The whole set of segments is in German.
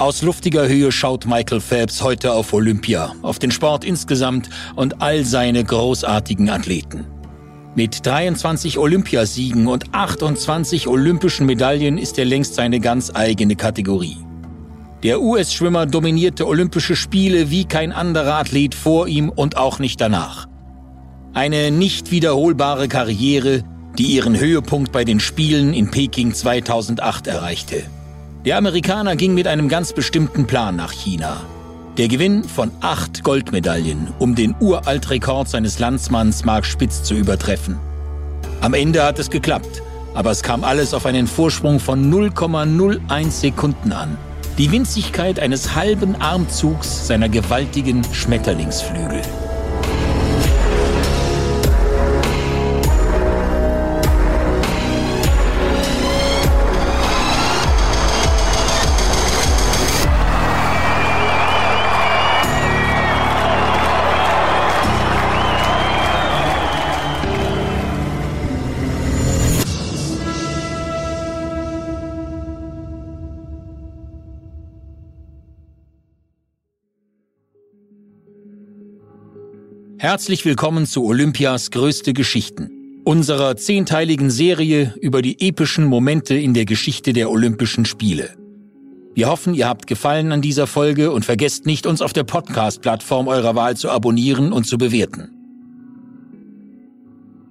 Aus luftiger Höhe schaut Michael Phelps heute auf Olympia, auf den Sport insgesamt und all seine großartigen Athleten. Mit 23 Olympiasiegen und 28 olympischen Medaillen ist er längst seine ganz eigene Kategorie. Der US-Schwimmer dominierte Olympische Spiele wie kein anderer Athlet vor ihm und auch nicht danach. Eine nicht wiederholbare Karriere, die ihren Höhepunkt bei den Spielen in Peking 2008 erreichte. Der Amerikaner ging mit einem ganz bestimmten Plan nach China. Der Gewinn von acht Goldmedaillen, um den Uraltrekord seines Landsmanns Mark Spitz zu übertreffen. Am Ende hat es geklappt, aber es kam alles auf einen Vorsprung von 0,01 Sekunden an. Die Winzigkeit eines halben Armzugs seiner gewaltigen Schmetterlingsflügel. Herzlich willkommen zu Olympias größte Geschichten, unserer zehnteiligen Serie über die epischen Momente in der Geschichte der Olympischen Spiele. Wir hoffen, ihr habt Gefallen an dieser Folge und vergesst nicht, uns auf der Podcast-Plattform eurer Wahl zu abonnieren und zu bewerten.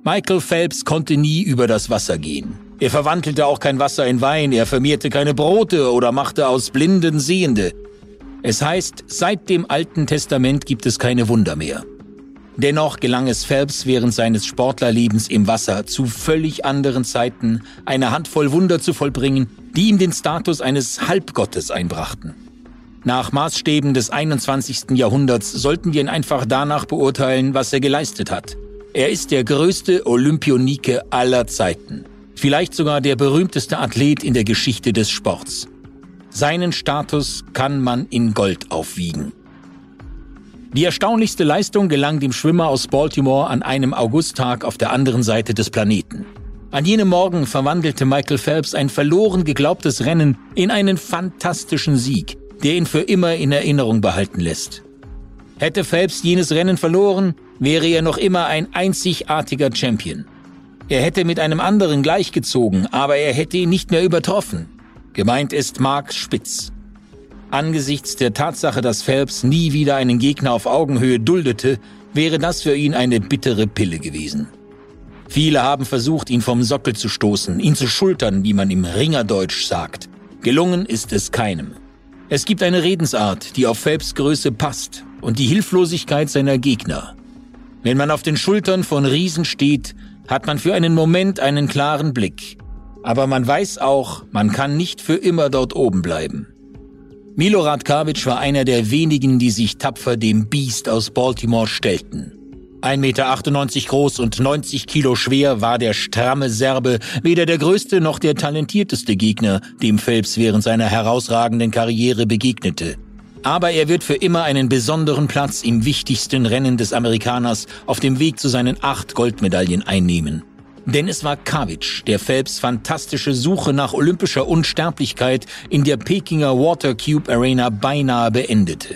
Michael Phelps konnte nie über das Wasser gehen. Er verwandelte auch kein Wasser in Wein, er vermehrte keine Brote oder machte aus Blinden Sehende. Es heißt, seit dem Alten Testament gibt es keine Wunder mehr. Dennoch gelang es Phelps während seines Sportlerlebens im Wasser zu völlig anderen Zeiten eine Handvoll Wunder zu vollbringen, die ihm den Status eines Halbgottes einbrachten. Nach Maßstäben des 21. Jahrhunderts sollten wir ihn einfach danach beurteilen, was er geleistet hat. Er ist der größte Olympionike aller Zeiten. Vielleicht sogar der berühmteste Athlet in der Geschichte des Sports. Seinen Status kann man in Gold aufwiegen. Die erstaunlichste Leistung gelang dem Schwimmer aus Baltimore an einem Augusttag auf der anderen Seite des Planeten. An jenem Morgen verwandelte Michael Phelps ein verloren geglaubtes Rennen in einen fantastischen Sieg, der ihn für immer in Erinnerung behalten lässt. Hätte Phelps jenes Rennen verloren, wäre er noch immer ein einzigartiger Champion. Er hätte mit einem anderen gleichgezogen, aber er hätte ihn nicht mehr übertroffen. Gemeint ist Mark Spitz. Angesichts der Tatsache, dass Phelps nie wieder einen Gegner auf Augenhöhe duldete, wäre das für ihn eine bittere Pille gewesen. Viele haben versucht, ihn vom Sockel zu stoßen, ihn zu schultern, wie man im Ringerdeutsch sagt. Gelungen ist es keinem. Es gibt eine Redensart, die auf Phelps Größe passt und die Hilflosigkeit seiner Gegner. Wenn man auf den Schultern von Riesen steht, hat man für einen Moment einen klaren Blick. Aber man weiß auch, man kann nicht für immer dort oben bleiben. Milorad Kavic war einer der wenigen, die sich tapfer dem Biest aus Baltimore stellten. 1,98 Meter groß und 90 Kilo schwer war der stramme Serbe weder der größte noch der talentierteste Gegner, dem Phelps während seiner herausragenden Karriere begegnete. Aber er wird für immer einen besonderen Platz im wichtigsten Rennen des Amerikaners auf dem Weg zu seinen acht Goldmedaillen einnehmen. Denn es war Kavic, der Phelps fantastische Suche nach olympischer Unsterblichkeit in der Pekinger Water Cube Arena beinahe beendete.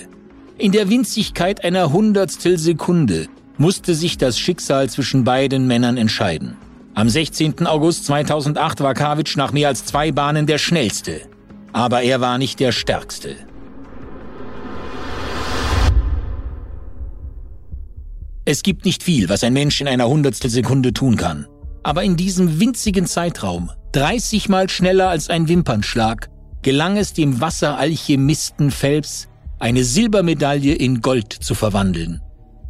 In der Winzigkeit einer Hundertstel Sekunde musste sich das Schicksal zwischen beiden Männern entscheiden. Am 16. August 2008 war Kavic nach mehr als zwei Bahnen der schnellste. Aber er war nicht der stärkste. Es gibt nicht viel, was ein Mensch in einer Hundertstel Sekunde tun kann. Aber in diesem winzigen Zeitraum, 30 mal schneller als ein Wimpernschlag, gelang es dem Wasseralchemisten Phelps, eine Silbermedaille in Gold zu verwandeln.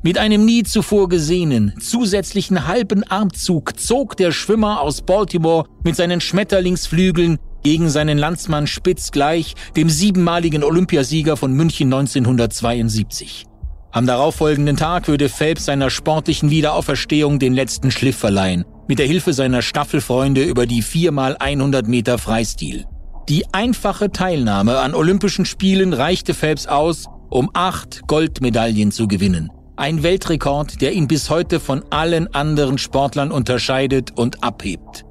Mit einem nie zuvor gesehenen, zusätzlichen halben Armzug zog der Schwimmer aus Baltimore mit seinen Schmetterlingsflügeln gegen seinen Landsmann Spitz gleich, dem siebenmaligen Olympiasieger von München 1972. Am darauffolgenden Tag würde Phelps seiner sportlichen Wiederauferstehung den letzten Schliff verleihen mit der Hilfe seiner Staffelfreunde über die 4x100 Meter Freistil. Die einfache Teilnahme an Olympischen Spielen reichte Phelps aus, um acht Goldmedaillen zu gewinnen. Ein Weltrekord, der ihn bis heute von allen anderen Sportlern unterscheidet und abhebt.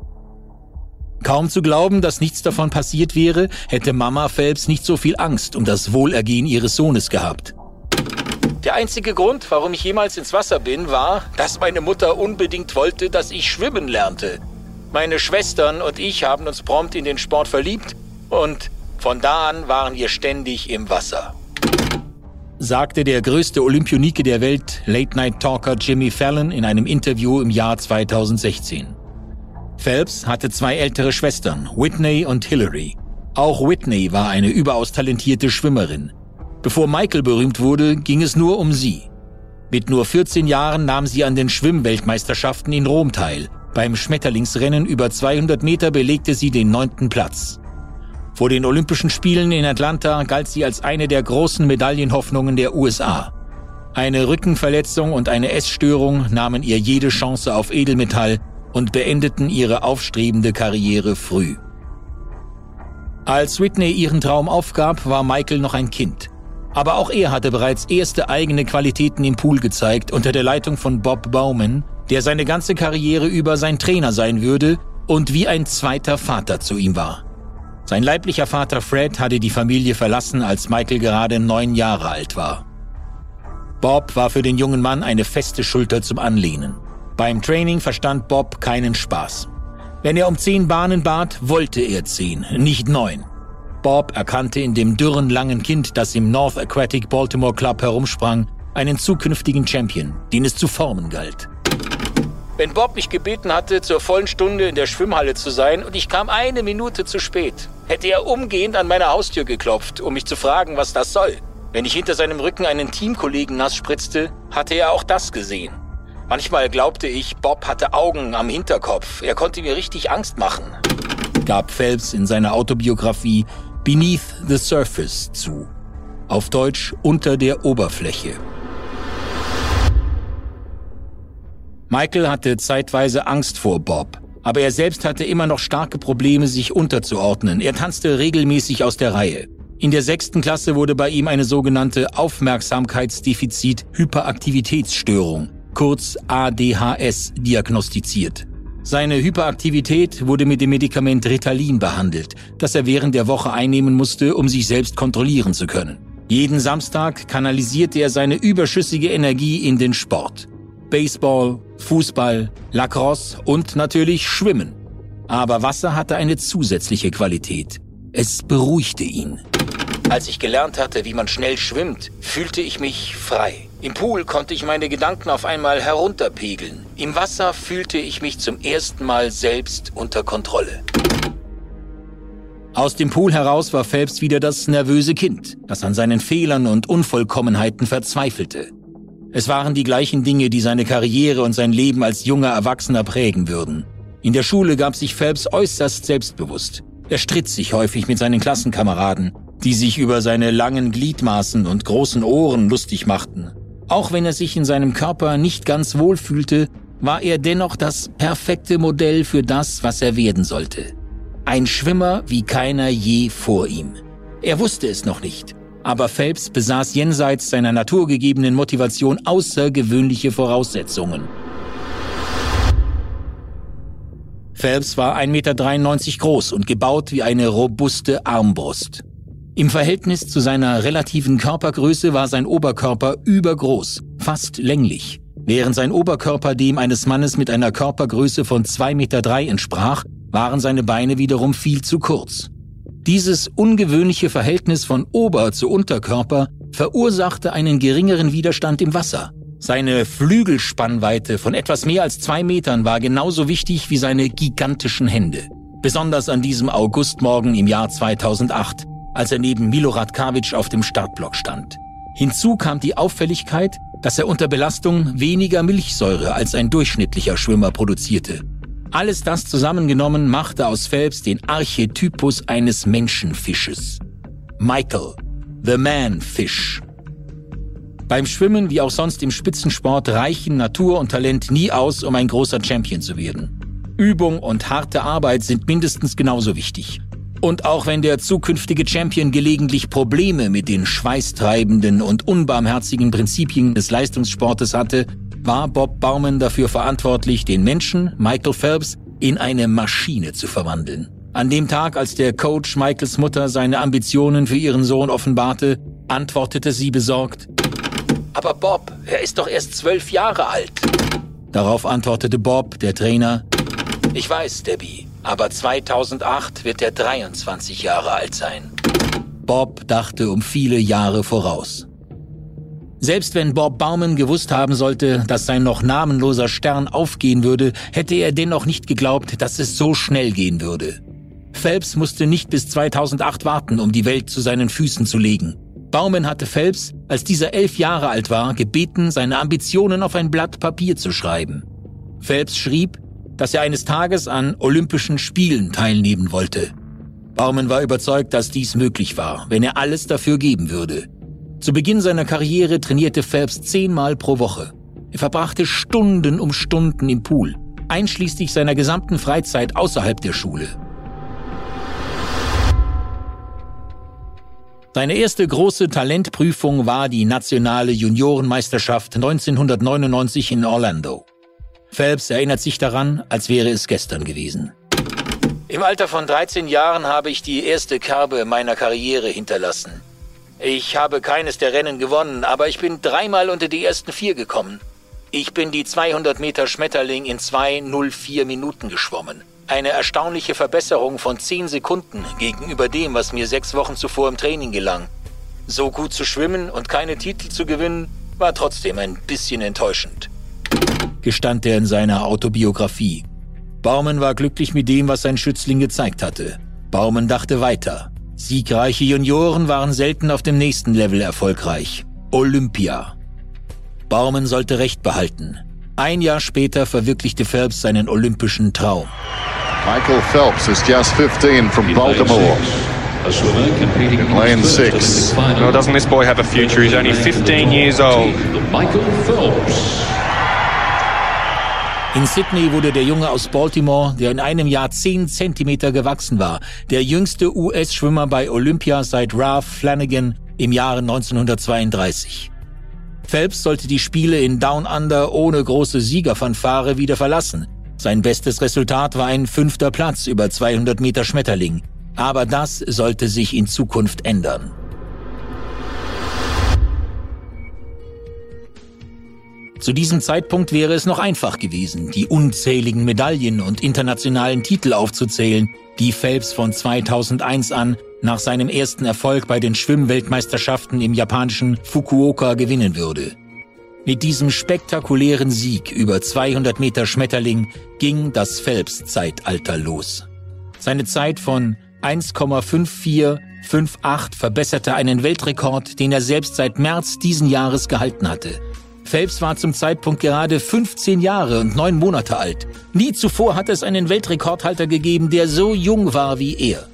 Kaum zu glauben, dass nichts davon passiert wäre, hätte Mama Phelps nicht so viel Angst um das Wohlergehen ihres Sohnes gehabt. Der einzige Grund, warum ich jemals ins Wasser bin, war, dass meine Mutter unbedingt wollte, dass ich schwimmen lernte. Meine Schwestern und ich haben uns prompt in den Sport verliebt und von da an waren wir ständig im Wasser. Sagte der größte Olympionike der Welt, Late-Night-Talker Jimmy Fallon in einem Interview im Jahr 2016. Phelps hatte zwei ältere Schwestern, Whitney und Hillary. Auch Whitney war eine überaus talentierte Schwimmerin. Bevor Michael berühmt wurde, ging es nur um sie. Mit nur 14 Jahren nahm sie an den Schwimmweltmeisterschaften in Rom teil. Beim Schmetterlingsrennen über 200 Meter belegte sie den neunten Platz. Vor den Olympischen Spielen in Atlanta galt sie als eine der großen Medaillenhoffnungen der USA. Eine Rückenverletzung und eine Essstörung nahmen ihr jede Chance auf Edelmetall und beendeten ihre aufstrebende Karriere früh. Als Whitney ihren Traum aufgab, war Michael noch ein Kind. Aber auch er hatte bereits erste eigene Qualitäten im Pool gezeigt unter der Leitung von Bob Bowman, der seine ganze Karriere über sein Trainer sein würde und wie ein zweiter Vater zu ihm war. Sein leiblicher Vater Fred hatte die Familie verlassen, als Michael gerade neun Jahre alt war. Bob war für den jungen Mann eine feste Schulter zum Anlehnen. Beim Training verstand Bob keinen Spaß. Wenn er um zehn Bahnen bat, wollte er zehn, nicht neun. Bob erkannte in dem dürren langen Kind, das im North Aquatic Baltimore Club herumsprang, einen zukünftigen Champion, den es zu formen galt. Wenn Bob mich gebeten hatte, zur vollen Stunde in der Schwimmhalle zu sein und ich kam eine Minute zu spät, hätte er umgehend an meine Haustür geklopft, um mich zu fragen, was das soll. Wenn ich hinter seinem Rücken einen Teamkollegen nass spritzte, hatte er auch das gesehen. Manchmal glaubte ich, Bob hatte Augen am Hinterkopf. Er konnte mir richtig Angst machen. Gab Phelps in seiner Autobiografie Beneath the Surface zu. Auf Deutsch unter der Oberfläche. Michael hatte zeitweise Angst vor Bob, aber er selbst hatte immer noch starke Probleme, sich unterzuordnen. Er tanzte regelmäßig aus der Reihe. In der sechsten Klasse wurde bei ihm eine sogenannte Aufmerksamkeitsdefizit-Hyperaktivitätsstörung kurz ADHS, diagnostiziert. Seine Hyperaktivität wurde mit dem Medikament Ritalin behandelt, das er während der Woche einnehmen musste, um sich selbst kontrollieren zu können. Jeden Samstag kanalisierte er seine überschüssige Energie in den Sport. Baseball, Fußball, Lacrosse und natürlich Schwimmen. Aber Wasser hatte eine zusätzliche Qualität. Es beruhigte ihn. Als ich gelernt hatte, wie man schnell schwimmt, fühlte ich mich frei. Im Pool konnte ich meine Gedanken auf einmal herunterpegeln. Im Wasser fühlte ich mich zum ersten Mal selbst unter Kontrolle. Aus dem Pool heraus war Phelps wieder das nervöse Kind, das an seinen Fehlern und Unvollkommenheiten verzweifelte. Es waren die gleichen Dinge, die seine Karriere und sein Leben als junger Erwachsener prägen würden. In der Schule gab sich Phelps äußerst selbstbewusst. Er stritt sich häufig mit seinen Klassenkameraden, die sich über seine langen Gliedmaßen und großen Ohren lustig machten. Auch wenn er sich in seinem Körper nicht ganz wohl fühlte, war er dennoch das perfekte Modell für das, was er werden sollte. Ein Schwimmer wie keiner je vor ihm. Er wusste es noch nicht, aber Phelps besaß jenseits seiner naturgegebenen Motivation außergewöhnliche Voraussetzungen. Phelps war 1,93 Meter groß und gebaut wie eine robuste Armbrust. Im Verhältnis zu seiner relativen Körpergröße war sein Oberkörper übergroß, fast länglich. Während sein Oberkörper dem eines Mannes mit einer Körpergröße von 2,3 Meter entsprach, waren seine Beine wiederum viel zu kurz. Dieses ungewöhnliche Verhältnis von Ober- zu Unterkörper verursachte einen geringeren Widerstand im Wasser. Seine Flügelspannweite von etwas mehr als zwei Metern war genauso wichtig wie seine gigantischen Hände. Besonders an diesem Augustmorgen im Jahr 2008, als er neben Milorad Kavic auf dem Startblock stand. Hinzu kam die Auffälligkeit, dass er unter Belastung weniger Milchsäure als ein durchschnittlicher Schwimmer produzierte. Alles das zusammengenommen machte aus Phelps den Archetypus eines Menschenfisches. Michael, the Man Fish. Beim Schwimmen wie auch sonst im Spitzensport reichen Natur und Talent nie aus, um ein großer Champion zu werden. Übung und harte Arbeit sind mindestens genauso wichtig. Und auch wenn der zukünftige Champion gelegentlich Probleme mit den schweißtreibenden und unbarmherzigen Prinzipien des Leistungssportes hatte, war Bob Baumann dafür verantwortlich, den Menschen, Michael Phelps, in eine Maschine zu verwandeln. An dem Tag, als der Coach Michaels Mutter seine Ambitionen für ihren Sohn offenbarte, antwortete sie besorgt, Aber Bob, er ist doch erst zwölf Jahre alt. Darauf antwortete Bob, der Trainer, Ich weiß, Debbie, aber 2008 wird er 23 Jahre alt sein. Bob dachte um viele Jahre voraus. Selbst wenn Bob Baumann gewusst haben sollte, dass sein noch namenloser Stern aufgehen würde, hätte er dennoch nicht geglaubt, dass es so schnell gehen würde. Phelps musste nicht bis 2008 warten, um die Welt zu seinen Füßen zu legen. Baumann hatte Phelps, als dieser elf Jahre alt war, gebeten, seine Ambitionen auf ein Blatt Papier zu schreiben. Phelps schrieb, dass er eines Tages an Olympischen Spielen teilnehmen wollte. Baumann war überzeugt, dass dies möglich war, wenn er alles dafür geben würde. Zu Beginn seiner Karriere trainierte Phelps zehnmal pro Woche. Er verbrachte Stunden um Stunden im Pool, einschließlich seiner gesamten Freizeit außerhalb der Schule. Seine erste große Talentprüfung war die nationale Juniorenmeisterschaft 1999 in Orlando. Phelps erinnert sich daran, als wäre es gestern gewesen. Im Alter von 13 Jahren habe ich die erste Kerbe meiner Karriere hinterlassen. Ich habe keines der Rennen gewonnen, aber ich bin dreimal unter die ersten vier gekommen. Ich bin die 200 Meter Schmetterling in 2,04 Minuten geschwommen. Eine erstaunliche Verbesserung von 10 Sekunden gegenüber dem, was mir sechs Wochen zuvor im Training gelang. So gut zu schwimmen und keine Titel zu gewinnen, war trotzdem ein bisschen enttäuschend. Gestand er in seiner Autobiografie. Baumann war glücklich mit dem, was sein Schützling gezeigt hatte. Baumann dachte weiter. Siegreiche Junioren waren selten auf dem nächsten Level erfolgreich. Olympia. Baumann sollte Recht behalten. Ein Jahr später verwirklichte Phelps seinen olympischen Traum. Michael Phelps is just 15 from Baltimore. In lane six. Well, doesn't this boy have a future? He's only 15 years old. Michael Phelps. In Sydney wurde der Junge aus Baltimore, der in einem Jahr 10 Zentimeter gewachsen war, der jüngste US-Schwimmer bei Olympia seit Ralph Flanagan im Jahre 1932. Phelps sollte die Spiele in Down Under ohne große Siegerfanfare wieder verlassen. Sein bestes Resultat war ein fünfter Platz über 200 Meter Schmetterling. Aber das sollte sich in Zukunft ändern. Zu diesem Zeitpunkt wäre es noch einfach gewesen, die unzähligen Medaillen und internationalen Titel aufzuzählen, die Phelps von 2001 an nach seinem ersten Erfolg bei den Schwimmweltmeisterschaften im japanischen Fukuoka gewinnen würde. Mit diesem spektakulären Sieg über 200 Meter Schmetterling ging das Phelps-Zeitalter los. Seine Zeit von 1,5458 verbesserte einen Weltrekord, den er selbst seit März diesen Jahres gehalten hatte – Phelps war zum Zeitpunkt gerade 15 Jahre und 9 Monate alt. Nie zuvor hat es einen Weltrekordhalter gegeben, der so jung war wie er.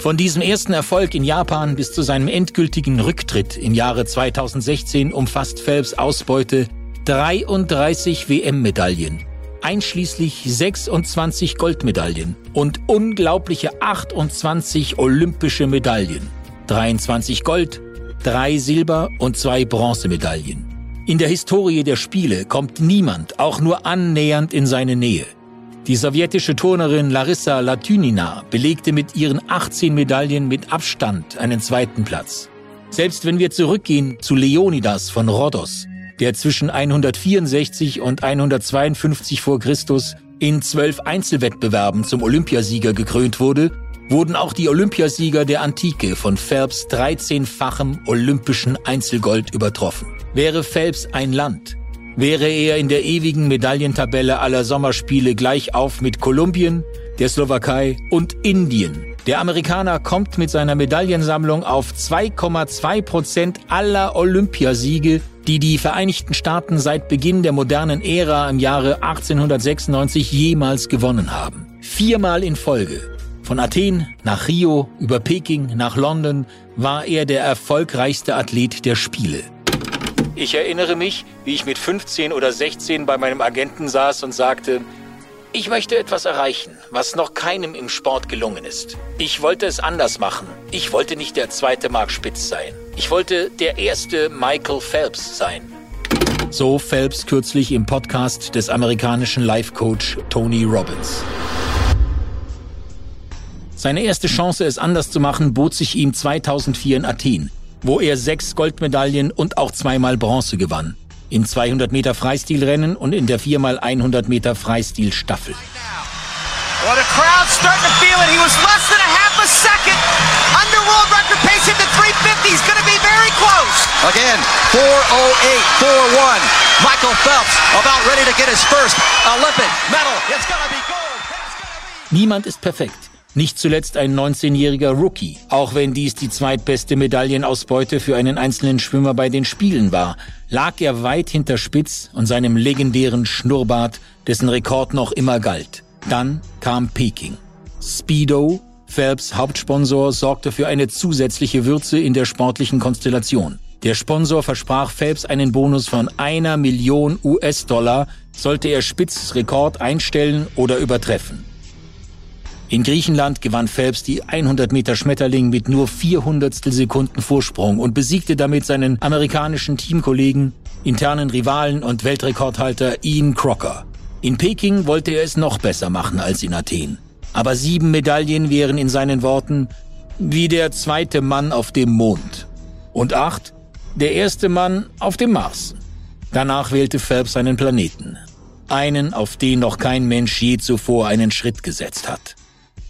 Von diesem ersten Erfolg in Japan bis zu seinem endgültigen Rücktritt im Jahre 2016 umfasst Phelps Ausbeute 33 WM-Medaillen, einschließlich 26 Goldmedaillen und unglaubliche 28 olympische Medaillen, 23 Gold, drei Silber- und zwei Bronzemedaillen. In der Historie der Spiele kommt niemand auch nur annähernd in seine Nähe. Die sowjetische Turnerin Larissa Latynina belegte mit ihren 18 Medaillen mit Abstand einen zweiten Platz. Selbst wenn wir zurückgehen zu Leonidas von Rhodos, der zwischen 164 und 152 vor Christus in zwölf Einzelwettbewerben zum Olympiasieger gekrönt wurde, wurden auch die Olympiasieger der Antike von Phelps 13-fachem olympischen Einzelgold übertroffen. Wäre Phelps ein Land, wäre er in der ewigen Medaillentabelle aller Sommerspiele gleich auf mit Kolumbien, der Slowakei und Indien. Der Amerikaner kommt mit seiner Medaillensammlung auf 2,2 Prozent aller Olympiasiege, die die Vereinigten Staaten seit Beginn der modernen Ära im Jahre 1896 jemals gewonnen haben. Viermal in Folge von Athen nach Rio über Peking nach London war er der erfolgreichste Athlet der Spiele. Ich erinnere mich, wie ich mit 15 oder 16 bei meinem Agenten saß und sagte, ich möchte etwas erreichen, was noch keinem im Sport gelungen ist. Ich wollte es anders machen. Ich wollte nicht der zweite Mark Spitz sein. Ich wollte der erste Michael Phelps sein. So Phelps kürzlich im Podcast des amerikanischen Life-Coach Tony Robbins. Seine erste Chance, es anders zu machen, bot sich ihm 2004 in Athen, wo er sechs Goldmedaillen und auch zweimal Bronze gewann. Im 200 Meter Freistilrennen und in der 4x100 Meter Freistilstaffel. Well, the crowd's starting to feel it. He was less than a half a second under world record pace at the 350. He's going to be very close. Again, 408, 41. Michael Phelps about ready to get his first Olympic medal. It's going to be gold. Niemand ist perfekt. Nicht zuletzt ein 19-jähriger Rookie, auch wenn dies die zweitbeste Medaillenausbeute für einen einzelnen Schwimmer bei den Spielen war, lag er weit hinter Spitz und seinem legendären Schnurrbart, dessen Rekord noch immer galt. Dann kam Peking. Speedo, Phelps Hauptsponsor, sorgte für eine zusätzliche Würze in der sportlichen Konstellation. Der Sponsor versprach Phelps einen Bonus von einer Million US-Dollar, sollte er Spitz Rekord einstellen oder übertreffen. In Griechenland gewann Phelps die 100 Meter Schmetterling mit nur 400 Sekunden Vorsprung und besiegte damit seinen amerikanischen Teamkollegen, internen Rivalen und Weltrekordhalter Ian Crocker. In Peking wollte er es noch besser machen als in Athen. Aber sieben Medaillen wären in seinen Worten wie der zweite Mann auf dem Mond. Und acht, der erste Mann auf dem Mars. Danach wählte Phelps seinen Planeten. Einen, auf den noch kein Mensch je zuvor einen Schritt gesetzt hat.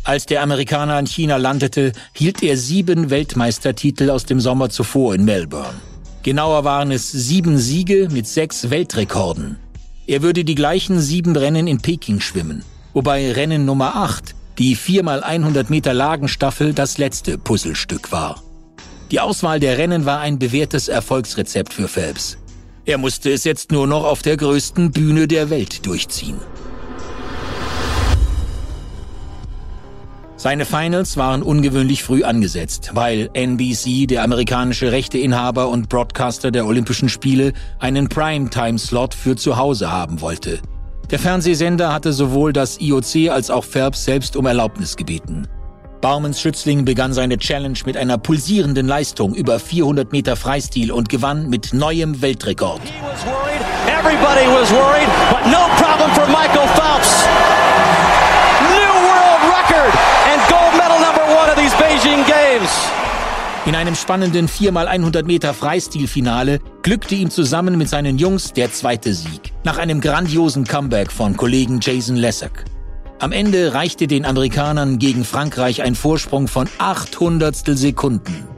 Als der Amerikaner in China landete, hielt er sieben Weltmeistertitel aus dem Sommer zuvor in Melbourne. Genauer waren es sieben Siege mit sechs Weltrekorden. Er würde die gleichen sieben Rennen in Peking schwimmen, wobei Rennen Nummer 8, die 4x100 Meter Lagenstaffel, das letzte Puzzlestück war. Die Auswahl der Rennen war ein bewährtes Erfolgsrezept für Phelps. Er musste es jetzt nur noch auf der größten Bühne der Welt durchziehen. Seine Finals waren ungewöhnlich früh angesetzt, weil NBC, der amerikanische Rechteinhaber und Broadcaster der Olympischen Spiele, einen Primetime-Slot für zu Hause haben wollte. Der Fernsehsender hatte sowohl das IOC als auch Phelps selbst um Erlaubnis gebeten. Baumens Schützling begann seine Challenge mit einer pulsierenden Leistung über 400 Meter Freistil und gewann mit neuem Weltrekord. Everybody was worried, but no problem for Michael Phelps. Beijing Games. In einem spannenden 4x100 Meter Freistilfinale glückte ihm zusammen mit seinen Jungs der zweite Sieg. Nach einem grandiosen Comeback von Kollegen Jason Lessack. Am Ende reichte den Amerikanern gegen Frankreich ein Vorsprung von 800 Sekunden.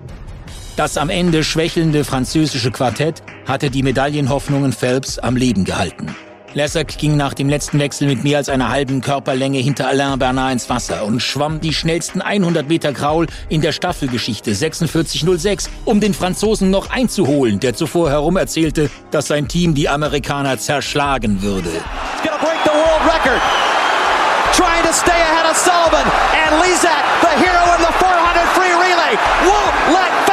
Das am Ende schwächelnde französische Quartett hatte die Medaillenhoffnungen Phelps am Leben gehalten. Lessac ging nach dem letzten Wechsel mit mehr als einer halben Körperlänge hinter Alain Bernard ins Wasser und schwamm die schnellsten 100 Meter Kraul in der Staffelgeschichte 46.06, um den Franzosen noch einzuholen, der zuvor herum erzählte, dass sein Team die Amerikaner zerschlagen würde. Trying to stay ahead of Sullivan and Lizak, the hero in the 400 free relay, won't let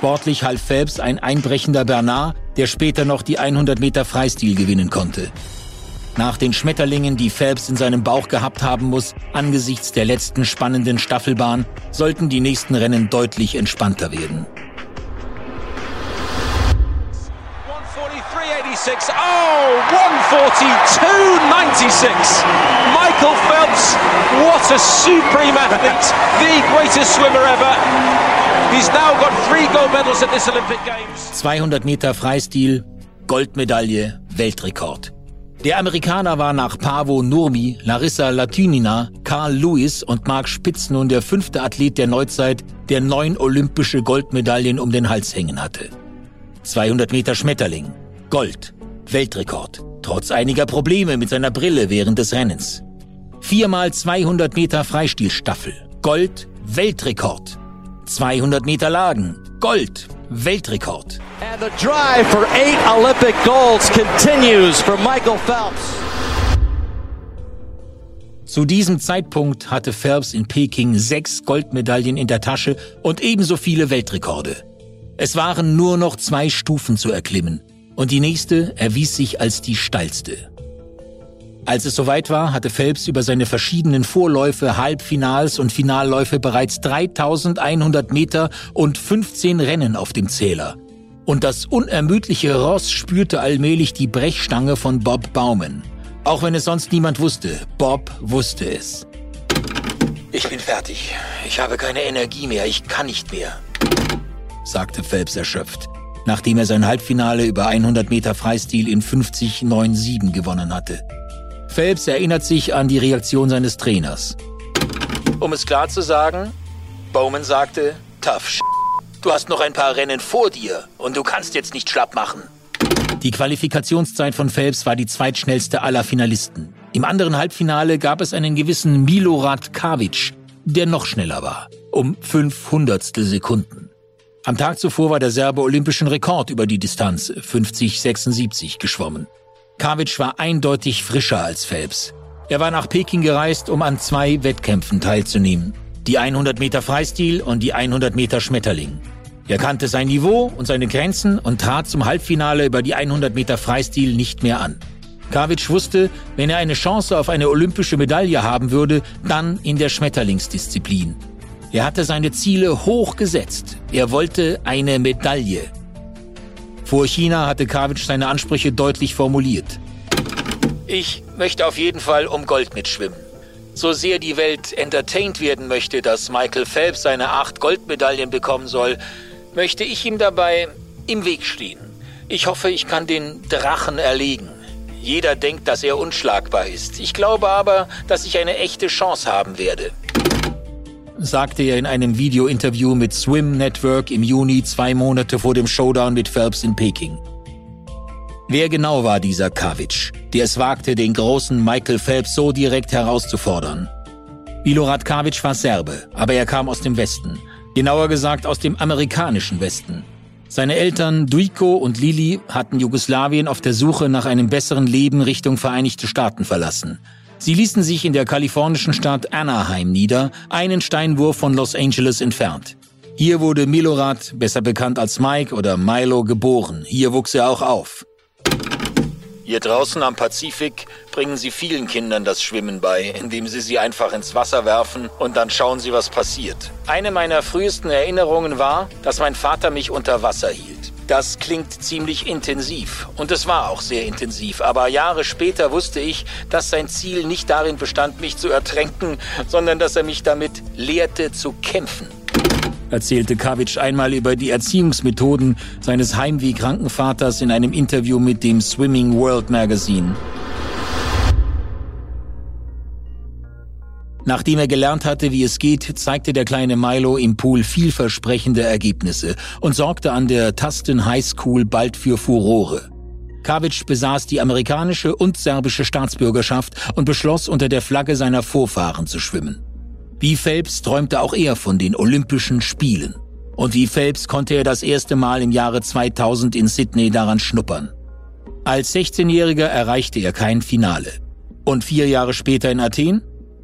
Sportlich half Phelps ein einbrechender Bernard, der später noch die 100 Meter Freistil gewinnen konnte. Nach den Schmetterlingen, die Phelps in seinem Bauch gehabt haben muss, angesichts der letzten spannenden Staffelbahn, sollten die nächsten Rennen deutlich entspannter werden. 142.96. Oh, 142.96. Michael Phelps, what a supreme athlete, the greatest swimmer ever. He's now got three gold medals at this Olympic Games. 200 Meter Freistil, Goldmedaille, Weltrekord. Der Amerikaner war nach Pavo Nurmi, Larissa Latinina, Carl Lewis und Mark Spitz nun der fünfte Athlet der Neuzeit, der neun olympische Goldmedaillen um den Hals hängen hatte. 200 Meter Schmetterling, Gold, Weltrekord, trotz einiger Probleme mit seiner Brille während des Rennens. Viermal 200 Meter Freistilstaffel, Gold, Weltrekord. 200 Meter Lagen. Gold. Weltrekord. And the drive for eight Olympic golds continues for Michael Phelps. Zu diesem Zeitpunkt hatte Phelps in Peking sechs Goldmedaillen in der Tasche und ebenso viele Weltrekorde. Es waren nur noch zwei Stufen zu erklimmen und die nächste erwies sich als die steilste. Als es soweit war, hatte Phelps über seine verschiedenen Vorläufe, Halbfinals und Finalläufe bereits 3100 Meter und 15 Rennen auf dem Zähler. Und das unermüdliche Ross spürte allmählich die Brechstange von Bob Baumann. Auch wenn es sonst niemand wusste, Bob wusste es. Ich bin fertig. Ich habe keine Energie mehr. Ich kann nicht mehr, sagte Phelps erschöpft, nachdem er sein Halbfinale über 100 Meter Freistil in 50,97 gewonnen hatte. Phelps erinnert sich an die Reaktion seines Trainers. Um es klar zu sagen, Bowman sagte, tough Du hast noch ein paar Rennen vor dir und du kannst jetzt nicht schlapp machen. Die Qualifikationszeit von Phelps war die zweitschnellste aller Finalisten. Im anderen Halbfinale gab es einen gewissen Milorad Kavic, der noch schneller war, um 500 Sekunden. Am Tag zuvor war der Serbe olympischen Rekord über die Distanz 50-76 geschwommen. Kavic war eindeutig frischer als Phelps. Er war nach Peking gereist, um an zwei Wettkämpfen teilzunehmen. Die 100 Meter Freistil und die 100 Meter Schmetterling. Er kannte sein Niveau und seine Grenzen und trat zum Halbfinale über die 100 Meter Freistil nicht mehr an. Kavic wusste, wenn er eine Chance auf eine olympische Medaille haben würde, dann in der Schmetterlingsdisziplin. Er hatte seine Ziele hoch gesetzt. Er wollte eine Medaille. Vor China hatte Kavic seine Ansprüche deutlich formuliert. Ich möchte auf jeden Fall um Gold mitschwimmen. So sehr die Welt entertained werden möchte, dass Michael Phelps seine acht Goldmedaillen bekommen soll, möchte ich ihm dabei im Weg stehen. Ich hoffe, ich kann den Drachen erlegen. Jeder denkt, dass er unschlagbar ist. Ich glaube aber, dass ich eine echte Chance haben werde. Sagte er in einem Video-Interview mit Swim Network im Juni, zwei Monate vor dem Showdown mit Phelps in Peking. Wer genau war dieser Kavic, der es wagte, den großen Michael Phelps so direkt herauszufordern? Milorad Kavic war Serbe, aber er kam aus dem Westen. Genauer gesagt aus dem amerikanischen Westen. Seine Eltern Duiko und Lili hatten Jugoslawien auf der Suche nach einem besseren Leben Richtung Vereinigte Staaten verlassen. Sie ließen sich in der kalifornischen Stadt Anaheim nieder, einen Steinwurf von Los Angeles entfernt. Hier wurde Milorad, besser bekannt als Mike oder Milo, geboren. Hier wuchs er auch auf. Hier draußen am Pazifik bringen sie vielen Kindern das Schwimmen bei, indem sie sie einfach ins Wasser werfen und dann schauen sie, was passiert. Eine meiner frühesten Erinnerungen war, dass mein Vater mich unter Wasser hielt. Das klingt ziemlich intensiv. Und es war auch sehr intensiv, aber Jahre später wusste ich, dass sein Ziel nicht darin bestand, mich zu ertränken, sondern dass er mich damit lehrte zu kämpfen. Erzählte Kavic einmal über die Erziehungsmethoden seines Heimweh-Krankenvaters in einem Interview mit dem Swimming World Magazine. Nachdem er gelernt hatte, wie es geht, zeigte der kleine Milo im Pool vielversprechende Ergebnisse und sorgte an der Tustin High School bald für Furore. Kavic besaß die amerikanische und serbische Staatsbürgerschaft und beschloss, unter der Flagge seiner Vorfahren zu schwimmen. Wie Phelps träumte auch er von den Olympischen Spielen. Und wie Phelps konnte er das erste Mal im Jahre 2000 in Sydney daran schnuppern. Als 16-Jähriger erreichte er kein Finale. Und vier Jahre später in Athen?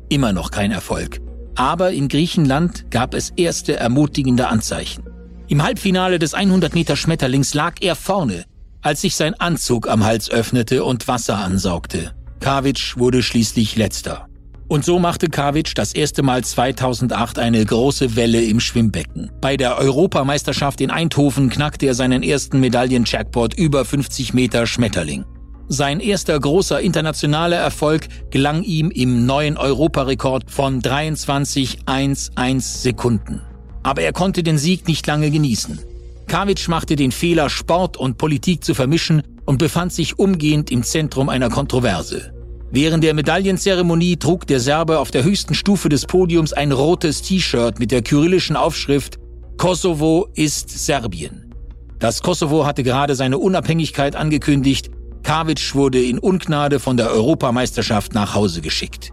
Immer noch kein Erfolg. Aber in Griechenland gab es erste ermutigende Anzeichen. Im Halbfinale des 100 Meter Schmetterlings lag er vorne, als sich sein Anzug am Hals öffnete und Wasser ansaugte. Kavic wurde schließlich letzter. Und so machte Kavic das erste Mal 2008 eine große Welle im Schwimmbecken. Bei der Europameisterschaft in Eindhoven knackte er seinen ersten Medaillen-Jackpot über 50 Meter Schmetterling. Sein erster großer internationaler Erfolg gelang ihm im neuen Europarekord von 23,11 Sekunden. Aber er konnte den Sieg nicht lange genießen. Kavic machte den Fehler, Sport und Politik zu vermischen und befand sich umgehend im Zentrum einer Kontroverse. Während der Medaillenzeremonie trug der Serbe auf der höchsten Stufe des Podiums ein rotes T-Shirt mit der kyrillischen Aufschrift Kosovo ist Serbien. Das Kosovo hatte gerade seine Unabhängigkeit angekündigt. Kavic wurde in Ungnade von der Europameisterschaft nach Hause geschickt.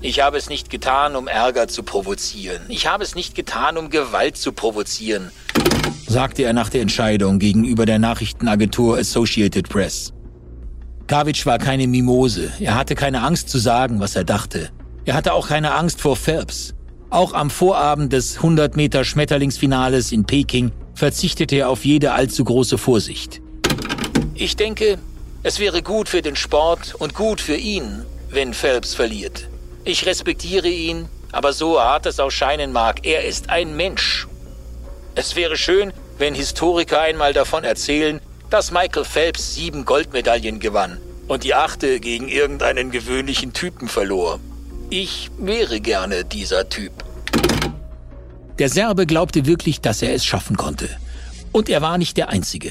Ich habe es nicht getan, um Ärger zu provozieren. Ich habe es nicht getan, um Gewalt zu provozieren, sagte er nach der Entscheidung gegenüber der Nachrichtenagentur Associated Press. Kavic war keine Mimose. Er hatte keine Angst zu sagen, was er dachte. Er hatte auch keine Angst vor Phelps. Auch am Vorabend des 100 Meter Schmetterlingsfinales in Peking verzichtete er auf jede allzu große Vorsicht. Ich denke, es wäre gut für den Sport und gut für ihn, wenn Phelps verliert. Ich respektiere ihn, aber so hart es auch scheinen mag, er ist ein Mensch. Es wäre schön, wenn Historiker einmal davon erzählen, dass Michael Phelps sieben Goldmedaillen gewann. und die achte gegen irgendeinen gewöhnlichen Typen verlor. Ich wäre gerne dieser Typ. Der Serbe glaubte wirklich, dass er es schaffen konnte. Und er war nicht der Einzige.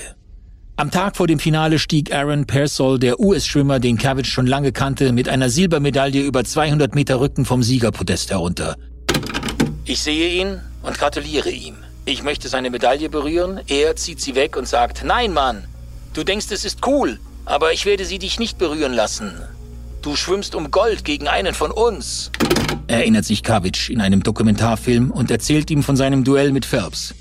Am Tag vor dem Finale stieg Aaron Persol, der US-Schwimmer, den Kavic schon lange kannte, mit einer Silbermedaille über 200 Meter Rücken vom Siegerpodest herunter. Ich sehe ihn und gratuliere ihm. Ich möchte seine Medaille berühren, er zieht sie weg und sagt, nein, Mann, du denkst, es ist cool, aber ich werde sie dich nicht berühren lassen. Du schwimmst um Gold gegen einen von uns. Erinnert sich Kavic in einem Dokumentarfilm und erzählt ihm von seinem Duell mit Phelps.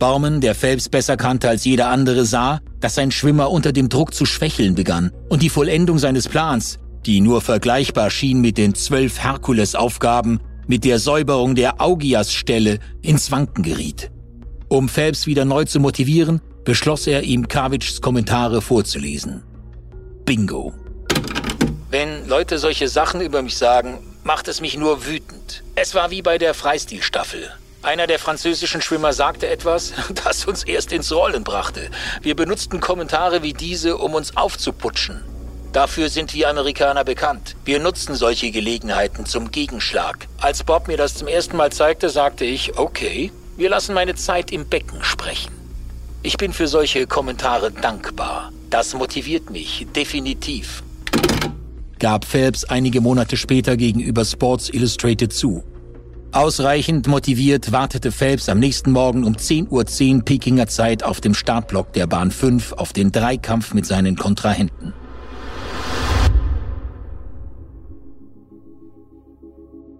Baumann, der Phelps besser kannte als jeder andere, sah, dass sein Schwimmer unter dem Druck zu schwächeln begann und die Vollendung seines Plans, die nur vergleichbar schien mit den zwölf Herkulesaufgaben, mit der Säuberung der Augiasstelle ins Wanken geriet. Um Phelps wieder neu zu motivieren, beschloss er ihm Kavics Kommentare vorzulesen. Bingo. Wenn Leute solche Sachen über mich sagen, macht es mich nur wütend. Es war wie bei der Freistilstaffel. Einer der französischen Schwimmer sagte etwas, das uns erst ins Rollen brachte. Wir benutzten Kommentare wie diese, um uns aufzuputschen. Dafür sind wir Amerikaner bekannt. Wir nutzen solche Gelegenheiten zum Gegenschlag. Als Bob mir das zum ersten Mal zeigte, sagte ich, okay, wir lassen meine Zeit im Becken sprechen. Ich bin für solche Kommentare dankbar. Das motiviert mich definitiv. Gab Phelps einige Monate später gegenüber Sports Illustrated zu. Ausreichend motiviert wartete Phelps am nächsten Morgen um 10.10 Uhr Pekinger Zeit auf dem Startblock der Bahn 5 auf den Dreikampf mit seinen Kontrahenten.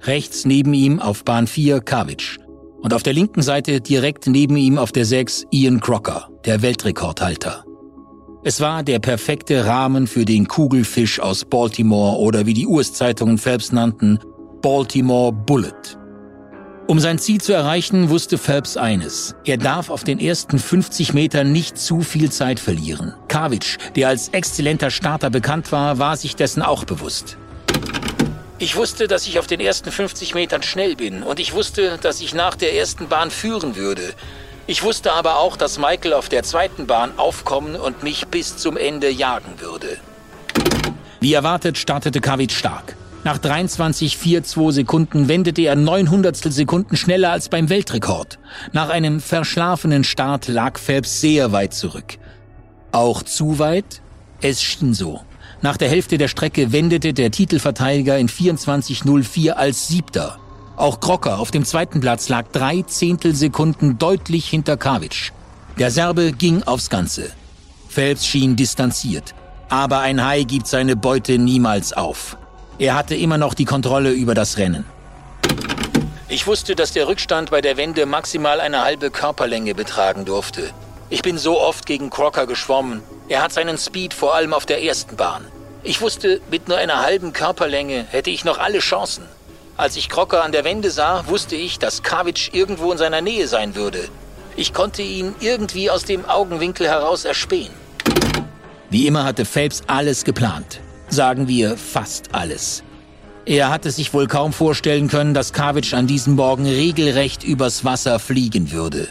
Rechts neben ihm auf Bahn 4 Kavic und auf der linken Seite direkt neben ihm auf der 6 Ian Crocker, der Weltrekordhalter. Es war der perfekte Rahmen für den Kugelfisch aus Baltimore oder wie die US-Zeitungen Phelps nannten, Baltimore Bullet. Um sein Ziel zu erreichen, wusste Phelps eines. Er darf auf den ersten 50 Metern nicht zu viel Zeit verlieren. Kavic, der als exzellenter Starter bekannt war, war sich dessen auch bewusst. Ich wusste, dass ich auf den ersten 50 Metern schnell bin und ich wusste, dass ich nach der ersten Bahn führen würde. Ich wusste aber auch, dass Michael auf der zweiten Bahn aufkommen und mich bis zum Ende jagen würde. Wie erwartet startete Kavic stark. Nach 23,42 Sekunden wendete er 900 Sekunden schneller als beim Weltrekord. Nach einem verschlafenen Start lag Phelps sehr weit zurück. Auch zu weit? Es schien so. Nach der Hälfte der Strecke wendete der Titelverteidiger in 24.04 als Siebter. Auch Crocker auf dem zweiten Platz lag drei Zehntelsekunden deutlich hinter Kavic. Der Serbe ging aufs Ganze. Phelps schien distanziert. Aber ein Hai gibt seine Beute niemals auf. Er hatte immer noch die Kontrolle über das Rennen. Ich wusste, dass der Rückstand bei der Wende maximal eine halbe Körperlänge betragen durfte. Ich bin so oft gegen Crocker geschwommen. Er hat seinen Speed vor allem auf der ersten Bahn. Ich wusste, mit nur einer halben Körperlänge hätte ich noch alle Chancen. Als ich Crocker an der Wende sah, wusste ich, dass Kavic irgendwo in seiner Nähe sein würde. Ich konnte ihn irgendwie aus dem Augenwinkel heraus erspähen. Wie immer hatte Phelps alles geplant sagen wir fast alles. Er hatte sich wohl kaum vorstellen können, dass Kavic an diesem Morgen regelrecht übers Wasser fliegen würde.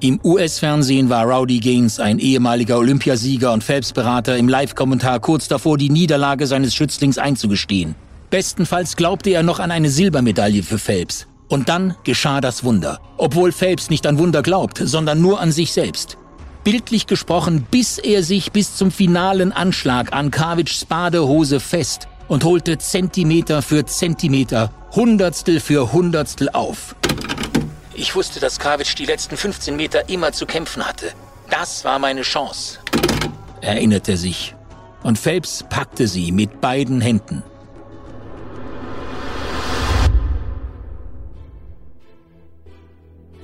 Im US-Fernsehen war Rowdy Gaines, ein ehemaliger Olympiasieger und Phelps-Berater, im Live-Kommentar kurz davor, die Niederlage seines Schützlings einzugestehen. Bestenfalls glaubte er noch an eine Silbermedaille für Phelps. Und dann geschah das Wunder. Obwohl Phelps nicht an Wunder glaubt, sondern nur an sich selbst bildlich gesprochen, biss er sich bis zum finalen Anschlag an Kavics Badehose fest und holte Zentimeter für Zentimeter, Hundertstel für Hundertstel auf. Ich wusste, dass Kavic die letzten 15 Meter immer zu kämpfen hatte. Das war meine Chance. Erinnerte sich. Und Phelps packte sie mit beiden Händen.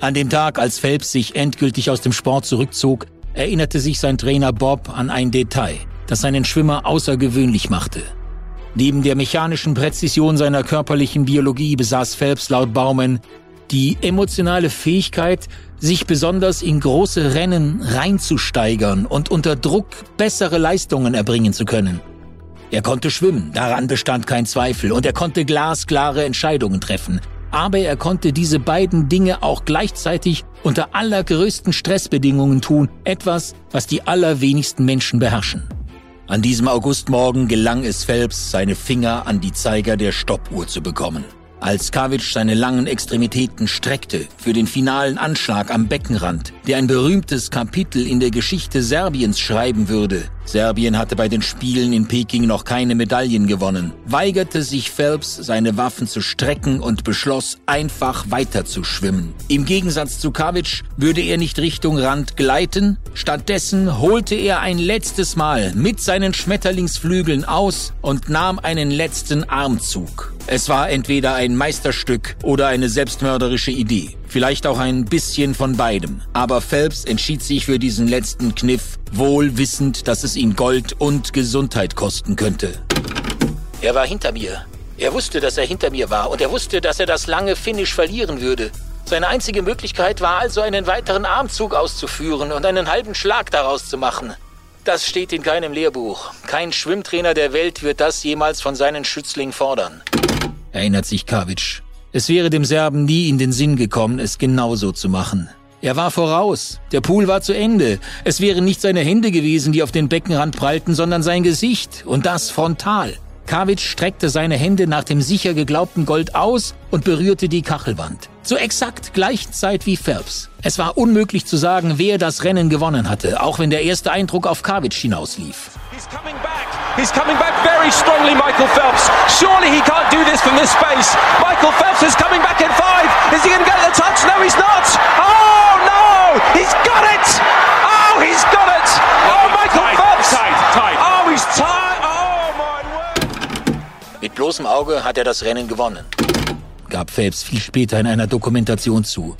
An dem Tag, als Phelps sich endgültig aus dem Sport zurückzog, erinnerte sich sein Trainer Bob an ein Detail, das seinen Schwimmer außergewöhnlich machte. Neben der mechanischen Präzision seiner körperlichen Biologie besaß Phelps laut Baumann die emotionale Fähigkeit, sich besonders in große Rennen reinzusteigern und unter Druck bessere Leistungen erbringen zu können. Er konnte schwimmen, daran bestand kein Zweifel, und er konnte glasklare Entscheidungen treffen, aber er konnte diese beiden Dinge auch gleichzeitig unter allergrößten Stressbedingungen tun, etwas, was die allerwenigsten Menschen beherrschen. An diesem Augustmorgen gelang es Phelps, seine Finger an die Zeiger der Stoppuhr zu bekommen. Als Kavic seine langen Extremitäten streckte für den finalen Anschlag am Beckenrand, der ein berühmtes Kapitel in der Geschichte Serbiens schreiben würde, Serbien hatte bei den Spielen in Peking noch keine Medaillen gewonnen, weigerte sich Phelps, seine Waffen zu strecken und beschloss, einfach weiter zu schwimmen. Im Gegensatz zu Kavic würde er nicht Richtung Rand gleiten, stattdessen holte er ein letztes Mal mit seinen Schmetterlingsflügeln aus und nahm einen letzten Armzug. Es war entweder ein Meisterstück oder eine selbstmörderische Idee. Vielleicht auch ein bisschen von beidem. Aber Phelps entschied sich für diesen letzten Kniff, wohl wissend, dass es ihn Gold und Gesundheit kosten könnte. Er war hinter mir. Er wusste, dass er hinter mir war und er wusste, dass er das lange Finish verlieren würde. Seine einzige Möglichkeit war also, einen weiteren Armzug auszuführen und einen halben Schlag daraus zu machen. Das steht in keinem Lehrbuch. Kein Schwimmtrainer der Welt wird das jemals von seinen Schützlingen fordern erinnert sich Kavic. Es wäre dem Serben nie in den Sinn gekommen, es genauso zu machen. Er war voraus. Der Pool war zu Ende. Es wären nicht seine Hände gewesen, die auf den Beckenrand prallten, sondern sein Gesicht. Und das frontal. Kavic streckte seine Hände nach dem sicher geglaubten Gold aus und berührte die Kachelwand. Zur exakt gleichen Zeit wie Phelps. Es war unmöglich zu sagen, wer das Rennen gewonnen hatte, auch wenn der erste Eindruck auf Kavic hinauslief. He's coming back. He's coming back very strongly, Michael Phelps. Surely he can't do this from this space. Michael Phelps is coming back in five. Is he going to get the touch? No, he's not. Oh, no! He's got it! Oh, he's got it! Oh, Michael Phelps! Tight, tight. Oh, he's tight! Bloßem Auge hat er das Rennen gewonnen, gab Phelps viel später in einer Dokumentation zu.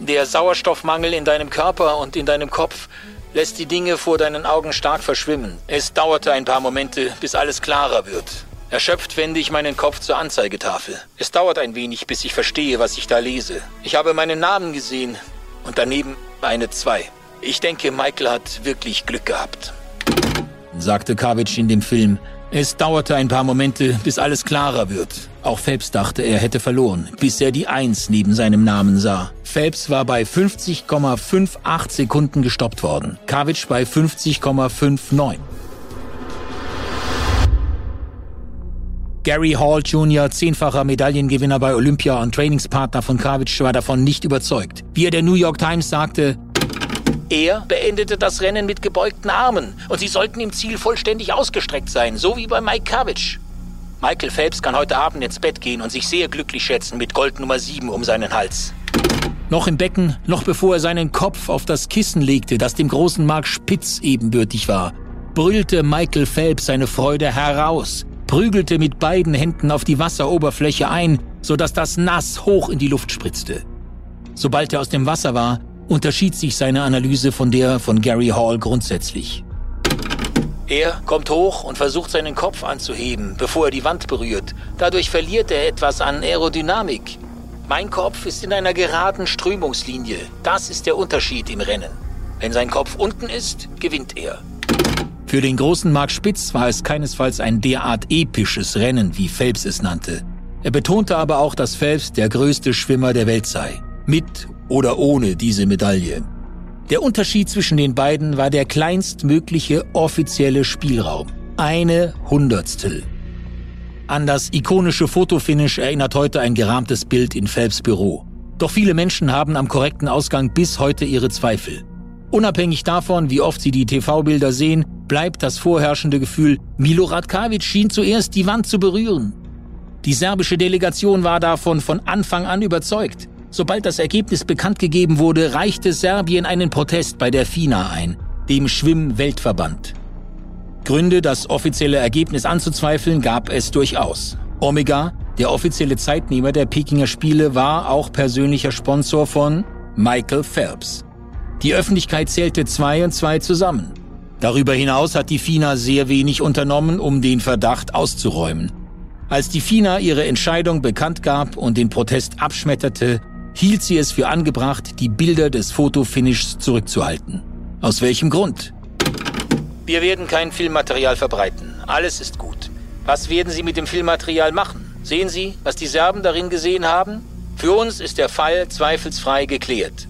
Der Sauerstoffmangel in deinem Körper und in deinem Kopf lässt die Dinge vor deinen Augen stark verschwimmen. Es dauerte ein paar Momente, bis alles klarer wird. Erschöpft wende ich meinen Kopf zur Anzeigetafel. Es dauert ein wenig, bis ich verstehe, was ich da lese. Ich habe meinen Namen gesehen und daneben eine 2. Ich denke, Michael hat wirklich Glück gehabt. Sagte Kavic in dem Film. Es dauerte ein paar Momente, bis alles klarer wird. Auch Phelps dachte, er hätte verloren, bis er die Eins neben seinem Namen sah. Phelps war bei 50,58 Sekunden gestoppt worden, Kavic bei 50,59. Gary Hall Jr., zehnfacher Medaillengewinner bei Olympia und Trainingspartner von Kavic, war davon nicht überzeugt. Wie er der New York Times sagte, er beendete das Rennen mit gebeugten Armen und sie sollten im Ziel vollständig ausgestreckt sein, so wie bei Mike Kavic. Michael Phelps kann heute Abend ins Bett gehen und sich sehr glücklich schätzen mit Gold Nummer 7 um seinen Hals. Noch im Becken, noch bevor er seinen Kopf auf das Kissen legte, das dem großen Mark Spitz ebenbürtig war, brüllte Michael Phelps seine Freude heraus, prügelte mit beiden Händen auf die Wasseroberfläche ein, sodass das Nass hoch in die Luft spritzte. Sobald er aus dem Wasser war, unterschied sich seine Analyse von der von Gary Hall grundsätzlich. Er kommt hoch und versucht seinen Kopf anzuheben, bevor er die Wand berührt. Dadurch verliert er etwas an Aerodynamik. Mein Kopf ist in einer geraden Strömungslinie. Das ist der Unterschied im Rennen. Wenn sein Kopf unten ist, gewinnt er. Für den großen Mark Spitz war es keinesfalls ein derart episches Rennen, wie Phelps es nannte. Er betonte aber auch, dass Phelps der größte Schwimmer der Welt sei. Mit oder ohne diese Medaille. Der Unterschied zwischen den beiden war der kleinstmögliche offizielle Spielraum. Eine Hundertstel. An das ikonische Fotofinish erinnert heute ein gerahmtes Bild in Phelps Büro. Doch viele Menschen haben am korrekten Ausgang bis heute ihre Zweifel. Unabhängig davon, wie oft sie die TV-Bilder sehen, bleibt das vorherrschende Gefühl, Milorad Kavic schien zuerst die Wand zu berühren. Die serbische Delegation war davon von Anfang an überzeugt. Sobald das Ergebnis bekannt gegeben wurde, reichte Serbien einen Protest bei der FINA ein, dem Schwimm-Weltverband. Gründe, das offizielle Ergebnis anzuzweifeln, gab es durchaus. Omega, der offizielle Zeitnehmer der Pekinger Spiele, war auch persönlicher Sponsor von Michael Phelps. Die Öffentlichkeit zählte zwei und zwei zusammen. Darüber hinaus hat die FINA sehr wenig unternommen, um den Verdacht auszuräumen. Als die FINA ihre Entscheidung bekannt gab und den Protest abschmetterte, hielt sie es für angebracht, die Bilder des Fotofinishs zurückzuhalten. Aus welchem Grund? Wir werden kein Filmmaterial verbreiten. Alles ist gut. Was werden Sie mit dem Filmmaterial machen? Sehen Sie, was die Serben darin gesehen haben? Für uns ist der Fall zweifelsfrei geklärt.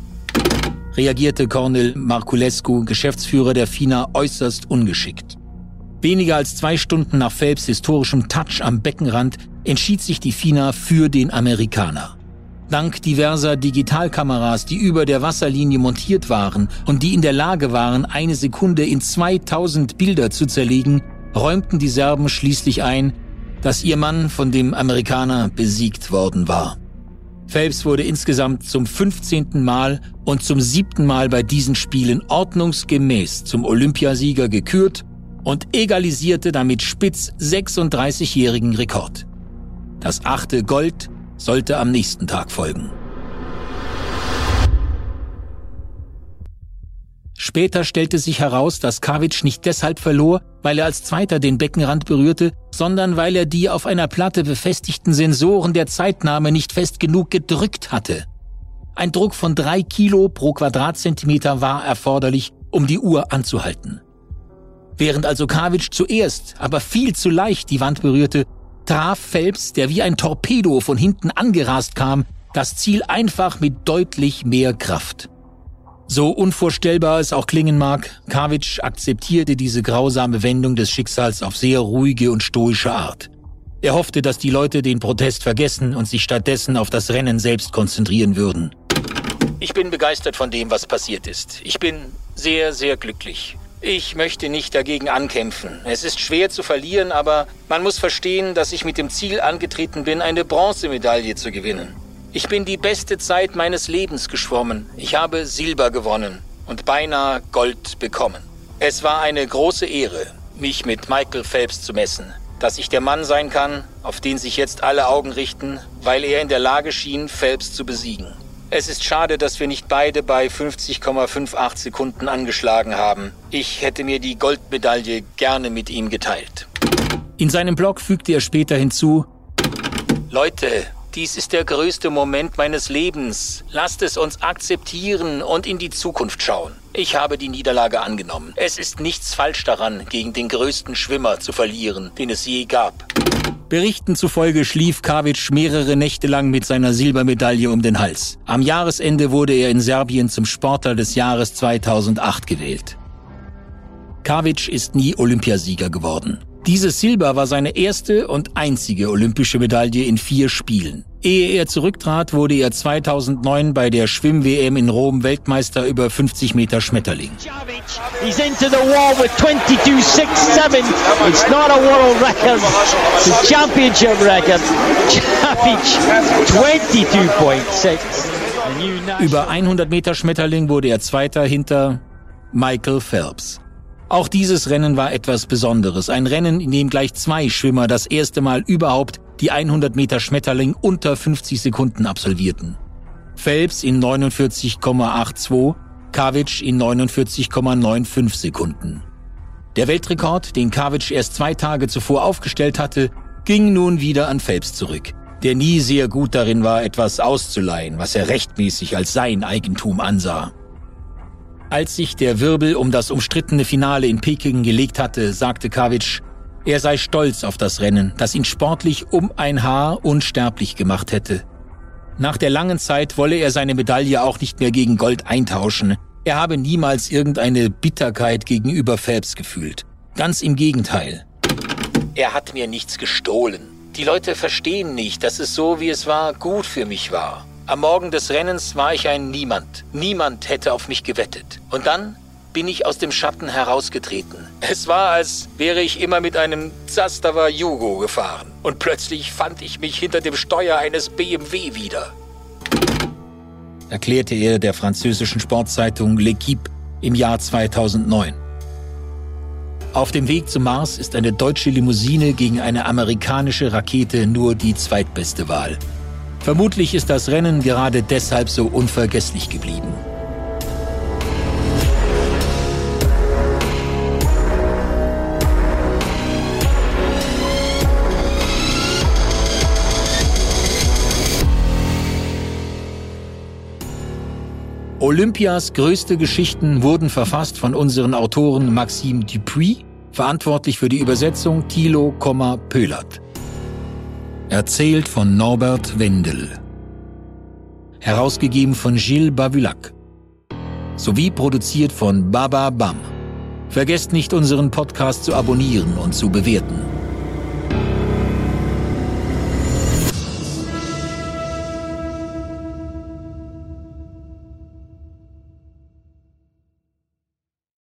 Reagierte Cornel Marculescu, Geschäftsführer der FINA, äußerst ungeschickt. Weniger als zwei Stunden nach Phelps historischem Touch am Beckenrand entschied sich die FINA für den Amerikaner. Dank diverser Digitalkameras, die über der Wasserlinie montiert waren und die in der Lage waren, eine Sekunde in 2000 Bilder zu zerlegen, räumten die Serben schließlich ein, dass ihr Mann von dem Amerikaner besiegt worden war. Phelps wurde insgesamt zum 15. Mal und zum siebten Mal bei diesen Spielen ordnungsgemäß zum Olympiasieger gekürt und egalisierte damit Spitz 36-jährigen Rekord. Das achte Gold sollte am nächsten Tag folgen. Später stellte sich heraus, dass Kavic nicht deshalb verlor, weil er als Zweiter den Beckenrand berührte, sondern weil er die auf einer Platte befestigten Sensoren der Zeitnahme nicht fest genug gedrückt hatte. Ein Druck von drei Kilo pro Quadratzentimeter war erforderlich, um die Uhr anzuhalten. Während also Kavic zuerst, aber viel zu leicht die Wand berührte, traf Phelps, der wie ein Torpedo von hinten angerast kam, das Ziel einfach mit deutlich mehr Kraft. So unvorstellbar es auch klingen mag, Kavic akzeptierte diese grausame Wendung des Schicksals auf sehr ruhige und stoische Art. Er hoffte, dass die Leute den Protest vergessen und sich stattdessen auf das Rennen selbst konzentrieren würden. Ich bin begeistert von dem, was passiert ist. Ich bin sehr, sehr glücklich. Ich möchte nicht dagegen ankämpfen. Es ist schwer zu verlieren, aber man muss verstehen, dass ich mit dem Ziel angetreten bin, eine Bronzemedaille zu gewinnen. Ich bin die beste Zeit meines Lebens geschwommen. Ich habe Silber gewonnen und beinahe Gold bekommen. Es war eine große Ehre, mich mit Michael Phelps zu messen. Dass ich der Mann sein kann, auf den sich jetzt alle Augen richten, weil er in der Lage schien, Phelps zu besiegen. Es ist schade, dass wir nicht beide bei 50,58 Sekunden angeschlagen haben. Ich hätte mir die Goldmedaille gerne mit ihm geteilt. In seinem Blog fügte er später hinzu, Leute, dies ist der größte Moment meines Lebens. Lasst es uns akzeptieren und in die Zukunft schauen. Ich habe die Niederlage angenommen. Es ist nichts falsch daran, gegen den größten Schwimmer zu verlieren, den es je gab. Berichten zufolge schlief Kavic mehrere Nächte lang mit seiner Silbermedaille um den Hals. Am Jahresende wurde er in Serbien zum Sportler des Jahres 2008 gewählt. Kavic ist nie Olympiasieger geworden. Dieses Silber war seine erste und einzige olympische Medaille in vier Spielen. Ehe er zurücktrat, wurde er 2009 bei der Schwimm-WM in Rom Weltmeister über 50 Meter Schmetterling. He's into the wall with 22.67. It's not a world record. It's a championship record. Javic 22.6. Über 100 Meter Schmetterling wurde er Zweiter hinter Michael Phelps. Auch dieses Rennen war etwas Besonderes. Ein Rennen, in dem gleich zwei Schwimmer das erste Mal überhaupt die 100 Meter Schmetterling unter 50 Sekunden absolvierten. Phelps in 49,82, Kavic in 49,95 Sekunden. Der Weltrekord, den Kavic erst zwei Tage zuvor aufgestellt hatte, ging nun wieder an Phelps zurück, der nie sehr gut darin war, etwas auszuleihen, was er rechtmäßig als sein Eigentum ansah. Als sich der Wirbel um das umstrittene Finale in Peking gelegt hatte, sagte Kavic, er sei stolz auf das Rennen, das ihn sportlich um ein Haar unsterblich gemacht hätte. Nach der langen Zeit wolle er seine Medaille auch nicht mehr gegen Gold eintauschen. Er habe niemals irgendeine Bitterkeit gegenüber Phelps gefühlt. Ganz im Gegenteil. Er hat mir nichts gestohlen. Die Leute verstehen nicht, dass es so, wie es war, gut für mich war. Am Morgen des Rennens war ich ein Niemand. Niemand hätte auf mich gewettet. Und dann bin ich aus dem Schatten herausgetreten. Es war, als wäre ich immer mit einem Zastava Jugo gefahren. Und plötzlich fand ich mich hinter dem Steuer eines BMW wieder. Erklärte er der französischen Sportzeitung L'Equipe im Jahr 2009. Auf dem Weg zum Mars ist eine deutsche Limousine gegen eine amerikanische Rakete nur die zweitbeste Wahl. Vermutlich ist das Rennen gerade deshalb so unvergesslich geblieben. Olympias größte Geschichten wurden verfasst von unseren Autoren Maxime Dupuis, verantwortlich für die Übersetzung Thilo, Pölert. Erzählt von Norbert Wendel. Herausgegeben von Gilles Bavulac. Sowie produziert von Baba Bam. Vergesst nicht, unseren Podcast zu abonnieren und zu bewerten.